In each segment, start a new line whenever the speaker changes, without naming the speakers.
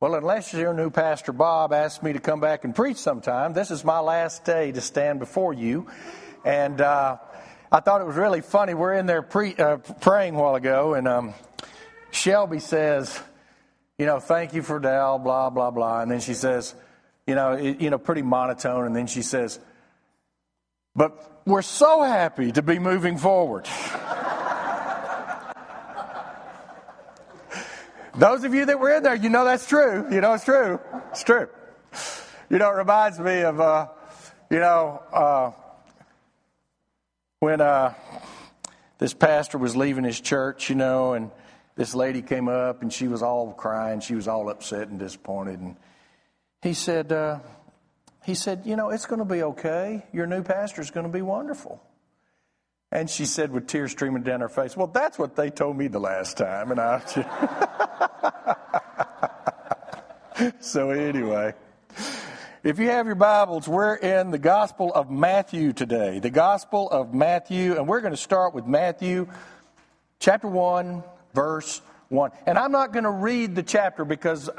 Well, unless your new pastor Bob asks me to come back and preach sometime, this is my last day to stand before you. And uh, I thought it was really funny. We're in there pre- uh, praying a while ago, and um, Shelby says, you know, thank you for Dal, blah, blah, blah. And then she says, you know, it, you know, pretty monotone. And then she says, but we're so happy to be moving forward. Those of you that were in there, you know that's true. You know it's true. It's true. You know, it reminds me of, uh, you know, uh, when uh, this pastor was leaving his church, you know, and this lady came up and she was all crying. She was all upset and disappointed. And he said, uh, he said, you know, it's going to be okay. Your new pastor is going to be wonderful. And she said with tears streaming down her face, Well, that's what they told me the last time. And I. so, anyway, if you have your Bibles, we're in the Gospel of Matthew today. The Gospel of Matthew, and we're going to start with Matthew chapter 1, verse 1. And I'm not going to read the chapter because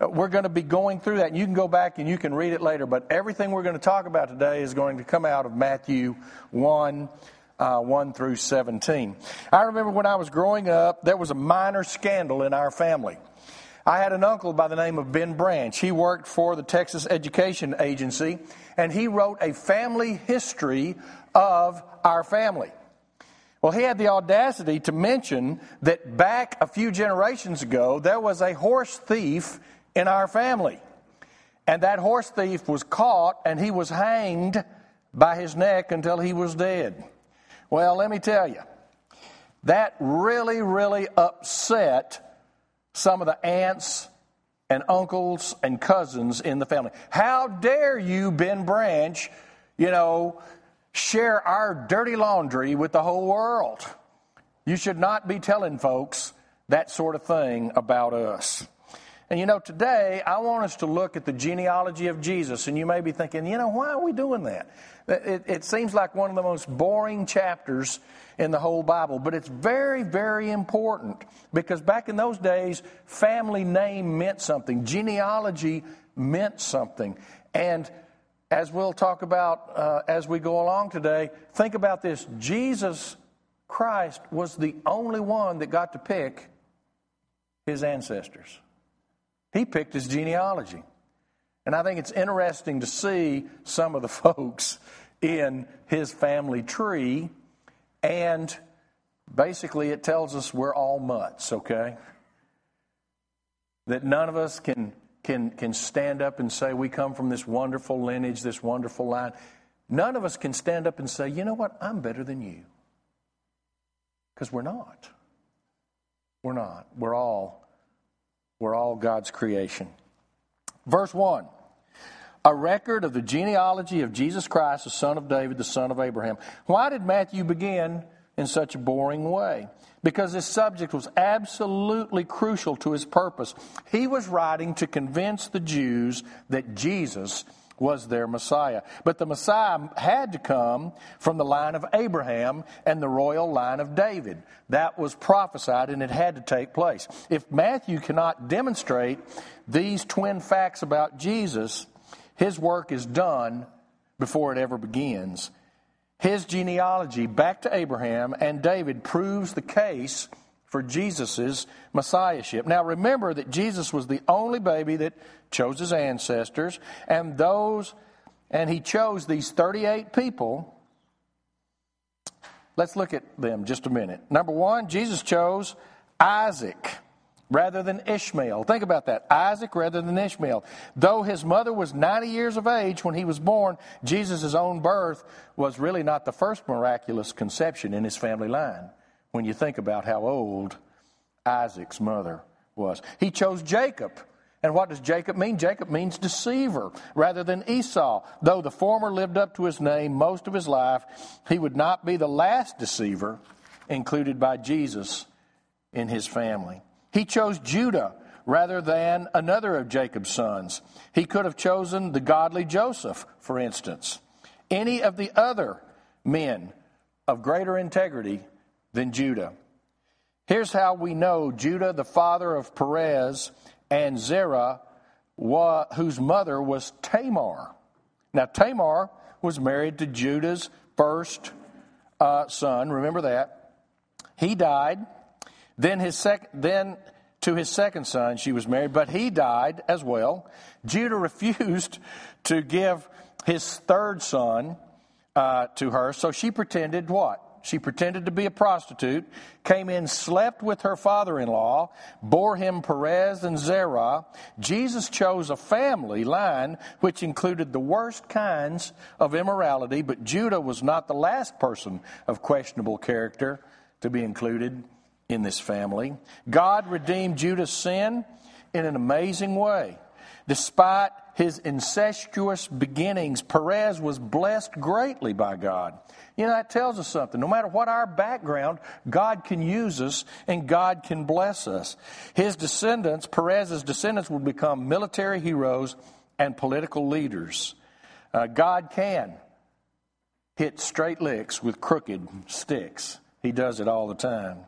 we're going to be going through that. And you can go back and you can read it later. But everything we're going to talk about today is going to come out of Matthew 1 uh, 1 through 17. I remember when I was growing up, there was a minor scandal in our family. I had an uncle by the name of Ben Branch. He worked for the Texas Education Agency, and he wrote a family history of our family. Well, he had the audacity to mention that back a few generations ago, there was a horse thief in our family. And that horse thief was caught and he was hanged by his neck until he was dead. Well, let me tell you, that really, really upset some of the aunts and uncles and cousins in the family. How dare you, Ben Branch, you know, share our dirty laundry with the whole world? You should not be telling folks that sort of thing about us. And you know, today I want us to look at the genealogy of Jesus. And you may be thinking, you know, why are we doing that? It, it, seems like one of the most boring chapters in the whole Bible, but it's very, very important because back in those days, family name meant something, genealogy meant something. And as we'll talk about uh, as we go along today, think about this Jesus Christ was the only one that got to pick his ancestors. He picked his genealogy. And I think it's interesting to see some of the folks in his family tree. And basically, it tells us we're all mutts, okay? That none of us can, can, can stand up and say we come from this wonderful lineage, this wonderful line. None of us can stand up and say, you know what, I'm better than you. Because we're not. We're not. We're all we're all God's creation. Verse 1 A record of the genealogy of Jesus Christ, the son of David, the son of Abraham. Why did Matthew begin in such a boring way? Because this subject was absolutely crucial to his purpose. He was writing to convince the Jews that Jesus was their Messiah. But the Messiah had to come from the line of Abraham and the royal line of David. That was prophesied and it had to take place. If Matthew cannot demonstrate these twin facts about Jesus, his work is done before it ever begins. His genealogy back to Abraham and David proves the case for Jesus' messiahship. Now remember that Jesus was the only baby that chose his ancestors, and those, and he chose these 38 people. Let's look at them just a minute. Number one, Jesus chose Isaac rather than Ishmael. Think about that. Isaac rather than Ishmael. Though his mother was 90 years of age when he was born, Jesus' own birth was really not the first miraculous conception in his family line when you think about how old Isaac's mother was. He chose Jacob. And what does Jacob mean? Jacob means deceiver rather than Esau. Though the former lived up to his name most of his life, he would not be the last deceiver included by Jesus in his family. He chose Judah rather than another of Jacob's sons. He could have chosen the godly Joseph, for instance. Any of the other men of greater integrity than Judah. Here's how we know Judah, the father of Perez, and Zerah, whose mother was Tamar. Now, Tamar was married to Judah's first uh, son. Remember that. He died. Then his sec- then to his second son she was married, but he died as well. Judah refused to give his third son uh, to her, so she pretended what? She pretended to be a prostitute, came in, slept with her father in law, bore him Perez and Zerah. Jesus chose a family line which included the worst kinds of immorality, but Judah was not the last person of questionable character to be included in this family. God redeemed Judah's sin in an amazing way. Despite his incestuous beginnings, Perez was blessed greatly by God. You know, that tells us something. No matter what our background, God can use us and God can bless us. His descendants, Perez's descendants, will become military heroes and political leaders. Uh, God can hit straight licks with crooked sticks. He does it all the time.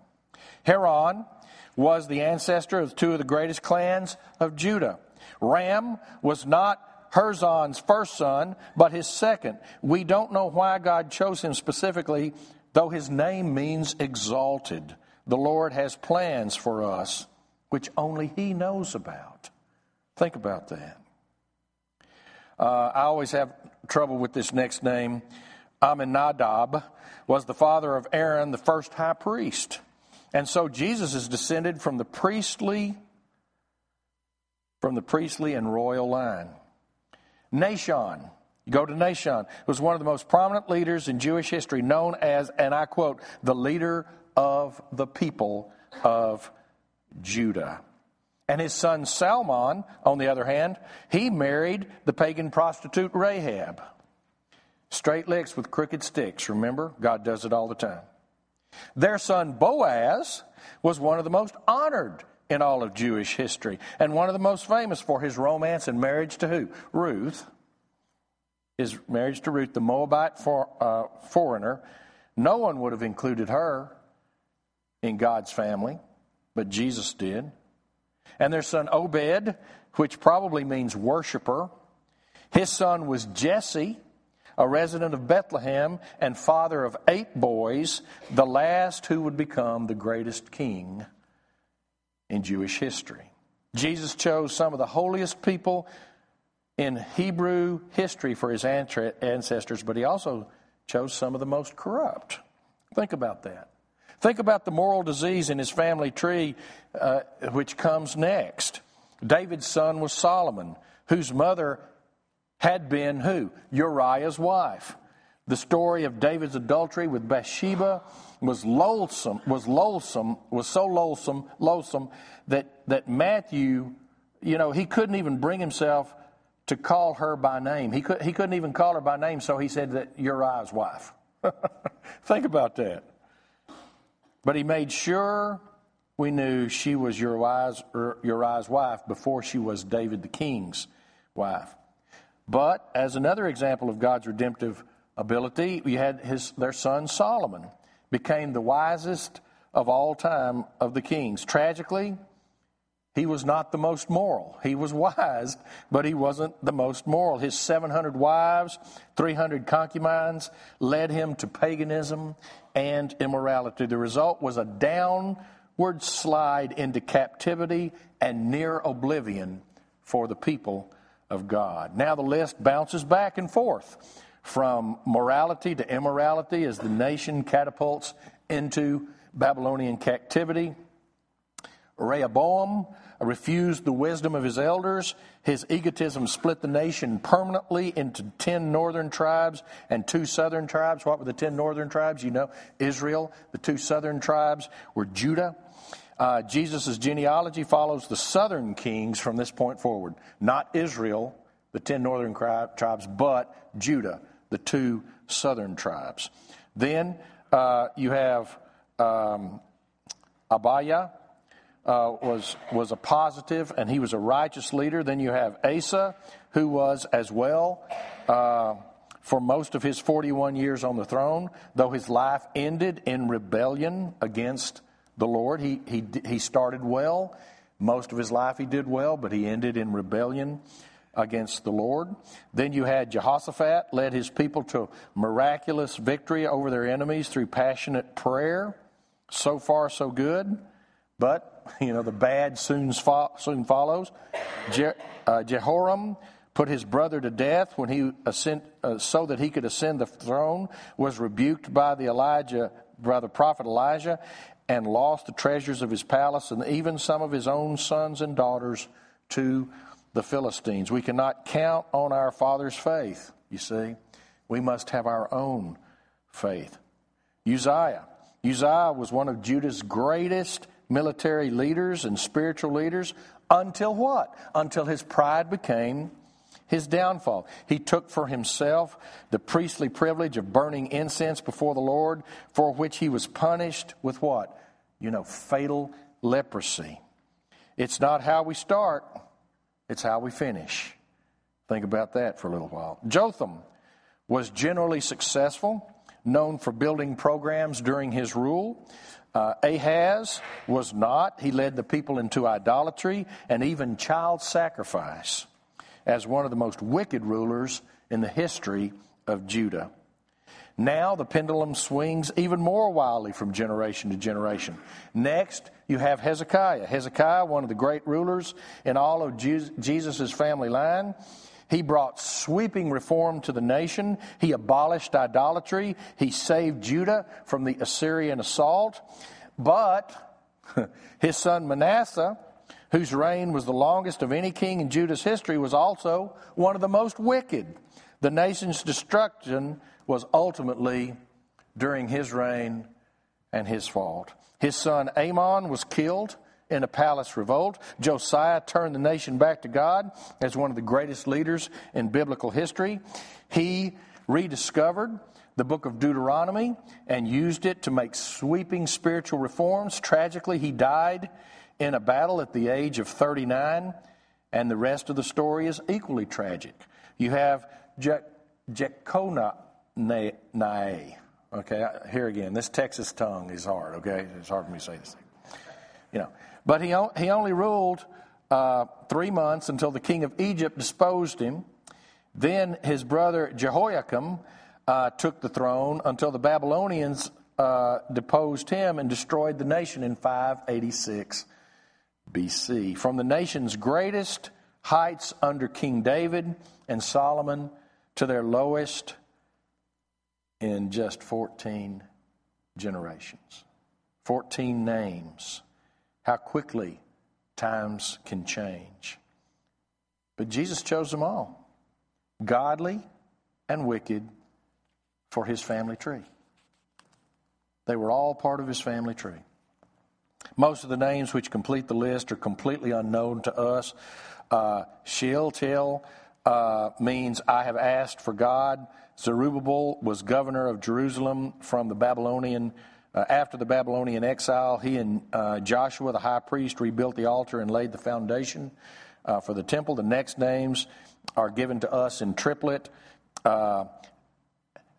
Hezron was the ancestor of two of the greatest clans of Judah. Ram was not Hezron's first son, but his second. We don't know why God chose him specifically, though his name means exalted. The Lord has plans for us which only he knows about. Think about that. Uh, I always have trouble with this next name. Aminadab was the father of Aaron, the first high priest. And so Jesus is descended from the priestly from the priestly and royal line. Nahshon, you go to Nahshon, was one of the most prominent leaders in Jewish history, known as, and I quote, the leader of the people of Judah. And his son Salmon, on the other hand, he married the pagan prostitute Rahab. Straight licks with crooked sticks, remember? God does it all the time. Their son Boaz was one of the most honored in all of Jewish history and one of the most famous for his romance and marriage to who? Ruth. His marriage to Ruth, the Moabite for, uh, foreigner. No one would have included her in God's family, but Jesus did. And their son Obed, which probably means worshiper. His son was Jesse a resident of Bethlehem and father of eight boys, the last who would become the greatest king in Jewish history. Jesus chose some of the holiest people in Hebrew history for his ancestors, but he also chose some of the most corrupt. Think about that. Think about the moral disease in his family tree, uh, which comes next. David's son was Solomon, whose mother had been who? Uriah's wife. The story of David's adultery with Bathsheba was loathsome, was loathsome, was so loathsome, loathsome that, that Matthew, you know, he couldn't even bring himself to call her by name. He, could, he couldn't even call her by name, so he said that Uriah's wife. Think about that. But he made sure we knew she was Uriah's, er, Uriah's wife before she was David the king's wife. But as another example of God's redemptive ability, you had his, their son Solomon became the wisest of all time of the kings. Tragically, he was not the most moral. He was wise, but he wasn't the most moral. His 700 wives, 300 concubines led him to paganism and immorality. The result was a downward slide into captivity and near oblivion for the people of God. Now the list bounces back and forth from morality to immorality as the nation catapults into Babylonian captivity. Rehoboam refused the wisdom of his elders. His egotism split the nation permanently into 10 northern tribes and two southern tribes. What were the 10 northern tribes? You know, Israel. The two southern tribes were Judah uh, Jesus' genealogy follows the southern kings from this point forward. Not Israel, the ten northern tribes, but Judah, the two southern tribes. Then uh, you have um, Abiah. Uh, was was a positive and he was a righteous leader. Then you have Asa, who was as well uh, for most of his 41 years on the throne, though his life ended in rebellion against the Lord. He, he, he started well, Most of his life he did well, but he ended in rebellion against the Lord. Then you had Jehoshaphat led his people to miraculous victory over their enemies through passionate prayer. So far, so good. But, you know, the bad soon, soon follows. Je, uh, Jehoram put his brother to death when he ascend, uh, so that he could ascend the throne, was rebuked by the Elijah, by the prophet Elijah, and lost the treasures of his palace and even some of his own sons and daughters to the Philistines. We cannot count on our father's faith, you see. We must have our own faith. Uzziah. Uzziah was one of Judah's greatest military leaders and spiritual leaders until what? Until his pride became his downfall. He took for himself the priestly privilege of burning incense before the Lord, for which he was punished with what? You know, fatal leprosy. It's not how we start, it's how we finish. Think about that for a little while. Jotham was generally successful, known for building programs during his rule. Uh, Ahaz was not. He led the people into idolatry and even child sacrifice as one of the most wicked rulers in the history of Judah. Now the pendulum swings even more wildly from generation to generation. Next, you have Hezekiah. Hezekiah, one of the great rulers in all of Jesus' family line. He brought sweeping reform to the nation. He abolished idolatry. He saved Judah from the Assyrian assault. But his son Manasseh, whose reign was the longest of any king in Judah's history, was also one of the most wicked. The nation's destruction was ultimately during his reign and his fault. His son Amon was killed in a palace revolt. Josiah turned the nation back to God as one of the greatest leaders in biblical history. He rediscovered the book of Deuteronomy and used it to make sweeping spiritual reforms. Tragically, he died in a battle at the age of 39, and the rest of the story is equally tragic. You have Je- Jeconiah Nae. Okay, here again, this Texas tongue is hard. Okay, it's hard for me to say this thing. You know, but he he only ruled uh, three months until the king of Egypt disposed him. Then his brother Jehoiakim uh, took the throne until the Babylonians uh, deposed him and destroyed the nation in 586 BC. From the nation's greatest heights under King David and Solomon to their lowest in just 14 generations, 14 names. How quickly times can change. But Jesus chose them all, godly and wicked, for his family tree. They were all part of his family tree. Most of the names which complete the list are completely unknown to us. Uh, Shealtiel uh, means I have asked for God. Zerubbabel was governor of Jerusalem from the Babylonian. Uh, after the Babylonian exile, he and uh, Joshua, the high priest, rebuilt the altar and laid the foundation uh, for the temple. The next names are given to us in triplet. Uh,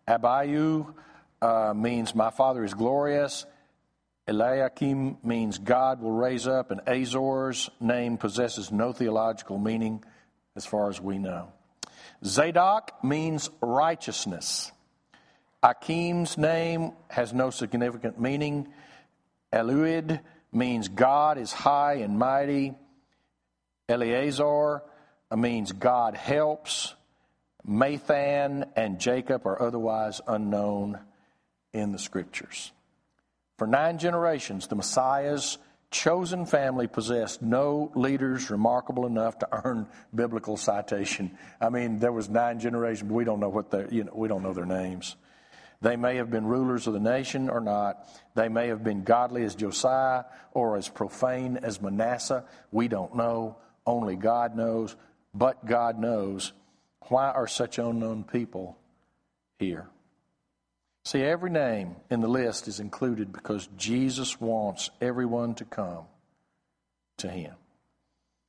Abiu uh, means my father is glorious. Eliakim means God will raise up, and Azor's name possesses no theological meaning as far as we know. Zadok means righteousness. Akim's name has no significant meaning. Eliud means God is high and mighty. Eleazar means God helps. Matthan and Jacob are otherwise unknown in the scriptures. For nine generations, the Messiah's chosen family possessed no leaders remarkable enough to earn biblical citation. I mean, there was nine generations, but we don't know what their, you know, we don't know their names. They may have been rulers of the nation or not. They may have been godly as Josiah or as profane as Manasseh. We don't know. Only God knows. But God knows. Why are such unknown people here? See, every name in the list is included because Jesus wants everyone to come to Him.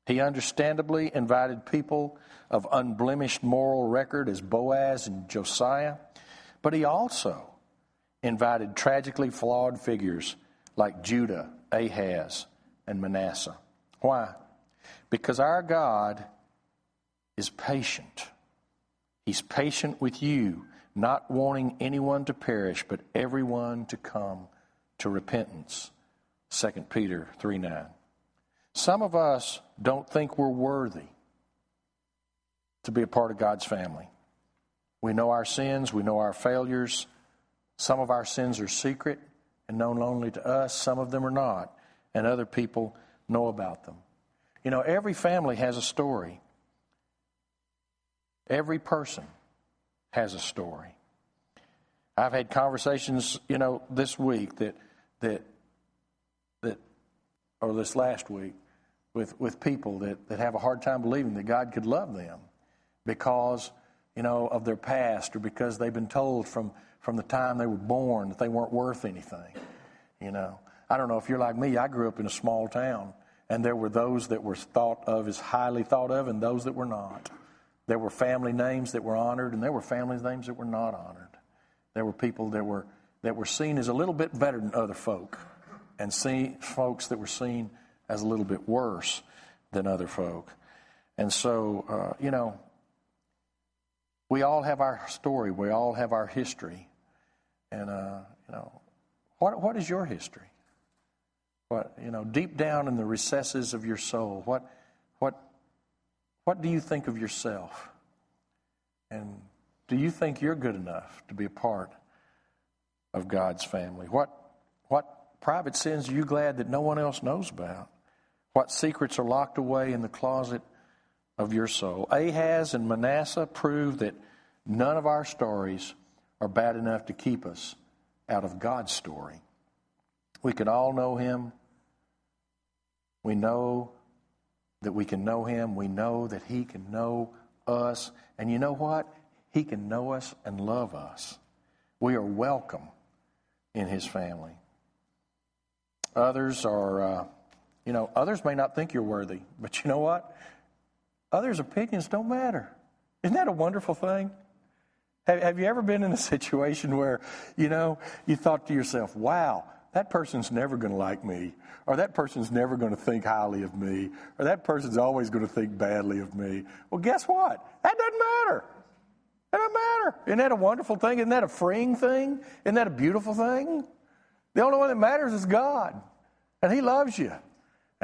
He understandably invited people of unblemished moral record as Boaz and Josiah, but He also invited tragically flawed figures like Judah, Ahaz, and Manasseh. Why? Because our God is patient. He's patient with you, not wanting anyone to perish, but everyone to come to repentance. 2 Peter 3 9. Some of us don't think we're worthy to be a part of God's family. We know our sins, we know our failures. Some of our sins are secret and known only to us, some of them are not, and other people know about them. You know, every family has a story. Every person has a story. I've had conversations, you know, this week that that that or this last week with, with people that, that have a hard time believing that God could love them because, you know, of their past or because they've been told from, from the time they were born that they weren't worth anything. You know, I don't know if you're like me, I grew up in a small town and there were those that were thought of as highly thought of and those that were not. There were family names that were honored and there were family names that were not honored. There were people that were, that were seen as a little bit better than other folk and see folks that were seen as a little bit worse than other folk. And so, uh, you know, we all have our story. We all have our history. And, uh, you know, what, what is your history? What, you know, deep down in the recesses of your soul, what, what, what do you think of yourself? And do you think you're good enough to be a part of God's family? What, what private sins are you glad that no one else knows about? What secrets are locked away in the closet of your soul? Ahaz and Manasseh prove that none of our stories are bad enough to keep us out of God's story. We can all know Him. We know that we can know Him. We know that He can know us. And you know what? He can know us and love us. We are welcome in His family. Others are. Uh, you know, others may not think you're worthy, but you know what? Others' opinions don't matter. Isn't that a wonderful thing? Have, have you ever been in a situation where, you know, you thought to yourself, wow, that person's never going to like me, or that person's never going to think highly of me, or that person's always going to think badly of me? Well, guess what? That doesn't matter. That doesn't matter. Isn't that a wonderful thing? Isn't that a freeing thing? Isn't that a beautiful thing? The only one that matters is God, and He loves you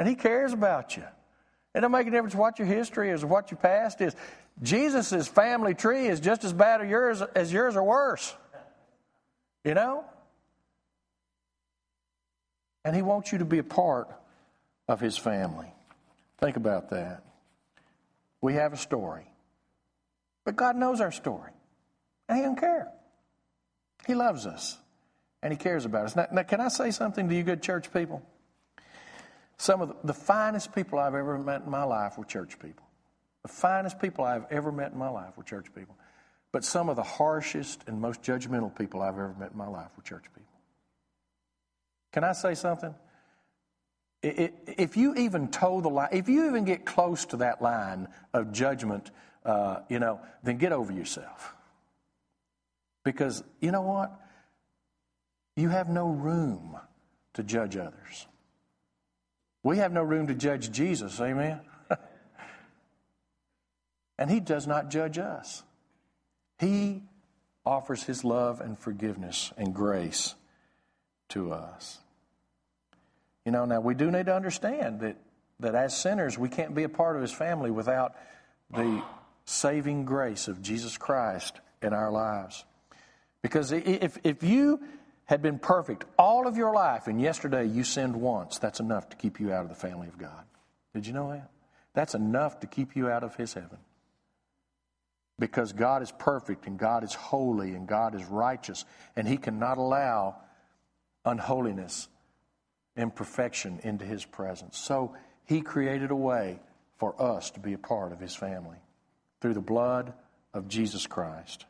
and He cares about you. It don't make a difference what your history is or what your past is. Jesus' family tree is just as bad as yours, as yours or worse. You know? And He wants you to be a part of His family. Think about that. We have a story. But God knows our story. And He doesn't care. He loves us. And He cares about us. Now, now can I say something to you, good church people? Some of the, the finest people I've ever met in my life were church people. The finest people I've ever met in my life were church people. But some of the harshest and most judgmental people I've ever met in my life were church people. Can I say something? If you even toe the line, if you even get close to that line of judgment, uh, you know, then get over yourself. Because you know what? You have no room to judge others. We have no room to judge Jesus, amen? and He does not judge us. He offers His love and forgiveness and grace to us. You know, now we do need to understand that, that as sinners, we can't be a part of His family without the saving grace of Jesus Christ in our lives. Because if, if you had been perfect all of your life and yesterday you sinned once, that's enough to keep you out of the family of God. Did you know that? That's enough to keep you out of His heaven. Because God is perfect and God is holy and God is righteous and He cannot allow unholiness, imperfection into His presence. So He created a way for us to be a part of His family through the blood of Jesus Christ.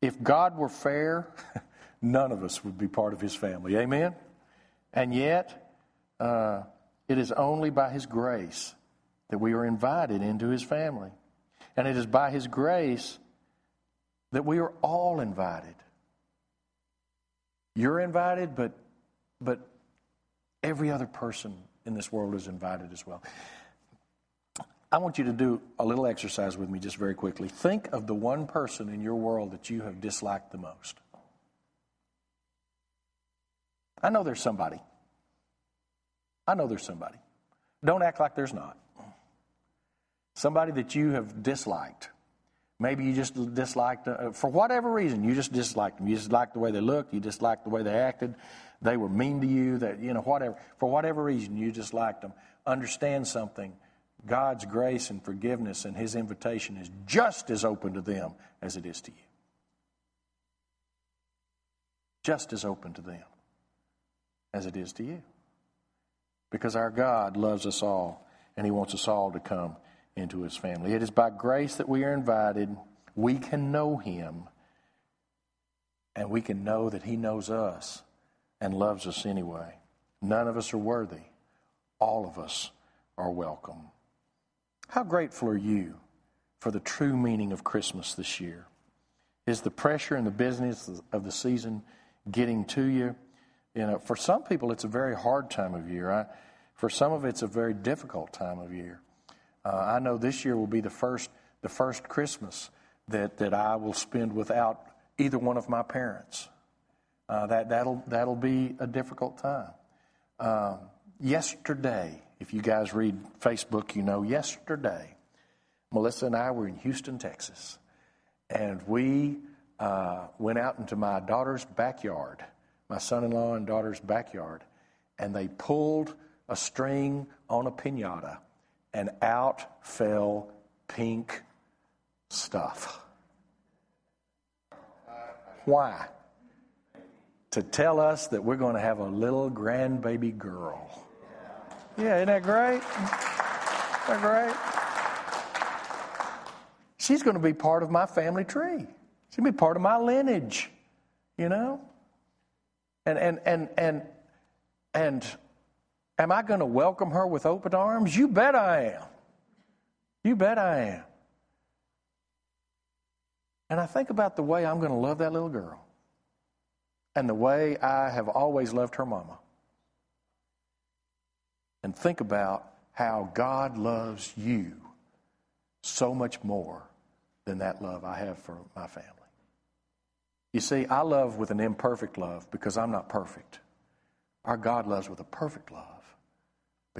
If God were fair, none of us would be part of his family. Amen? And yet, uh, it is only by his grace that we are invited into his family. And it is by his grace that we are all invited. You're invited, but, but every other person in this world is invited as well. I want you to do a little exercise with me just very quickly. Think of the one person in your world that you have disliked the most. I know there's somebody. I know there's somebody. Don't act like there's not. Somebody that you have disliked. Maybe you just disliked, uh, for whatever reason, you just disliked them. You just liked the way they looked. You just liked the way they acted. They were mean to you. That you know, whatever. For whatever reason, you just liked them. Understand something. God's grace and forgiveness and His invitation is just as open to them as it is to you. Just as open to them as it is to you. Because our God loves us all and He wants us all to come into His family. It is by grace that we are invited. We can know Him and we can know that He knows us and loves us anyway. None of us are worthy, all of us are welcome. How grateful are you for the true meaning of Christmas this year? Is the pressure and the business of the season getting to you? You know, for some people, it's a very hard time of year. I, for some of it's a very difficult time of year. Uh, I know this year will be the first the first Christmas that, that I will spend without either one of my parents. Uh, that that'll that'll be a difficult time. Um, yesterday, if you guys read Facebook, you know yesterday, Melissa and I were in Houston, Texas, and we uh, went out into my daughter's backyard, my son-in-law and daughter's backyard, and they pulled a string on a pinata, and out fell pink stuff. Why? To tell us that we're going to have a little grandbaby girl. Yeah, isn't that great? Isn't that great? She's going to be part of my family tree. She's going to be part of my lineage, you know? And, and, and, and, and am I going to welcome her with open arms? You bet I am. You bet I am. And I think about the way I'm going to love that little girl and the way I have always loved her mama and think about how God loves you so much more than that love I have for my family. You see, I love with an imperfect love because I'm not perfect. Our God loves with a perfect love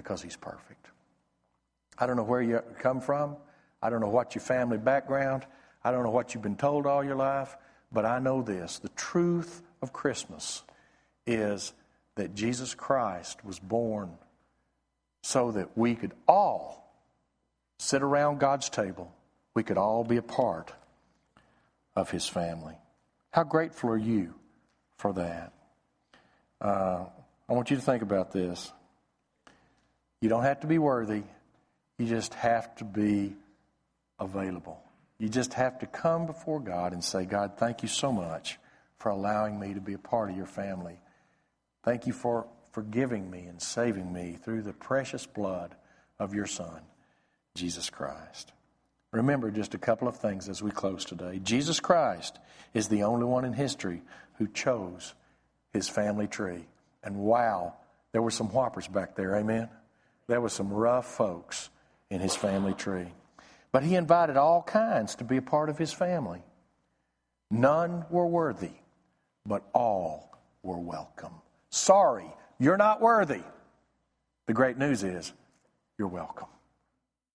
because He's perfect. I don't know where you come from. I don't know what your family background. I don't know what you've been told all your life. But I know this the truth of Christmas is that Jesus Christ was born so that we could all sit around God's table. We could all be a part of His family. How grateful are you for that? Uh, I want you to think about this. You don't have to be worthy, you just have to be available. You just have to come before God and say, God, thank you so much for allowing me to be a part of your family. Thank you for forgiving me and saving me through the precious blood of your Son, Jesus Christ. Remember just a couple of things as we close today. Jesus Christ is the only one in history who chose his family tree. And wow, there were some whoppers back there, amen? There were some rough folks in his family tree. But he invited all kinds to be a part of his family. None were worthy, but all were welcome. Sorry you're not worthy. The great news is you're welcome.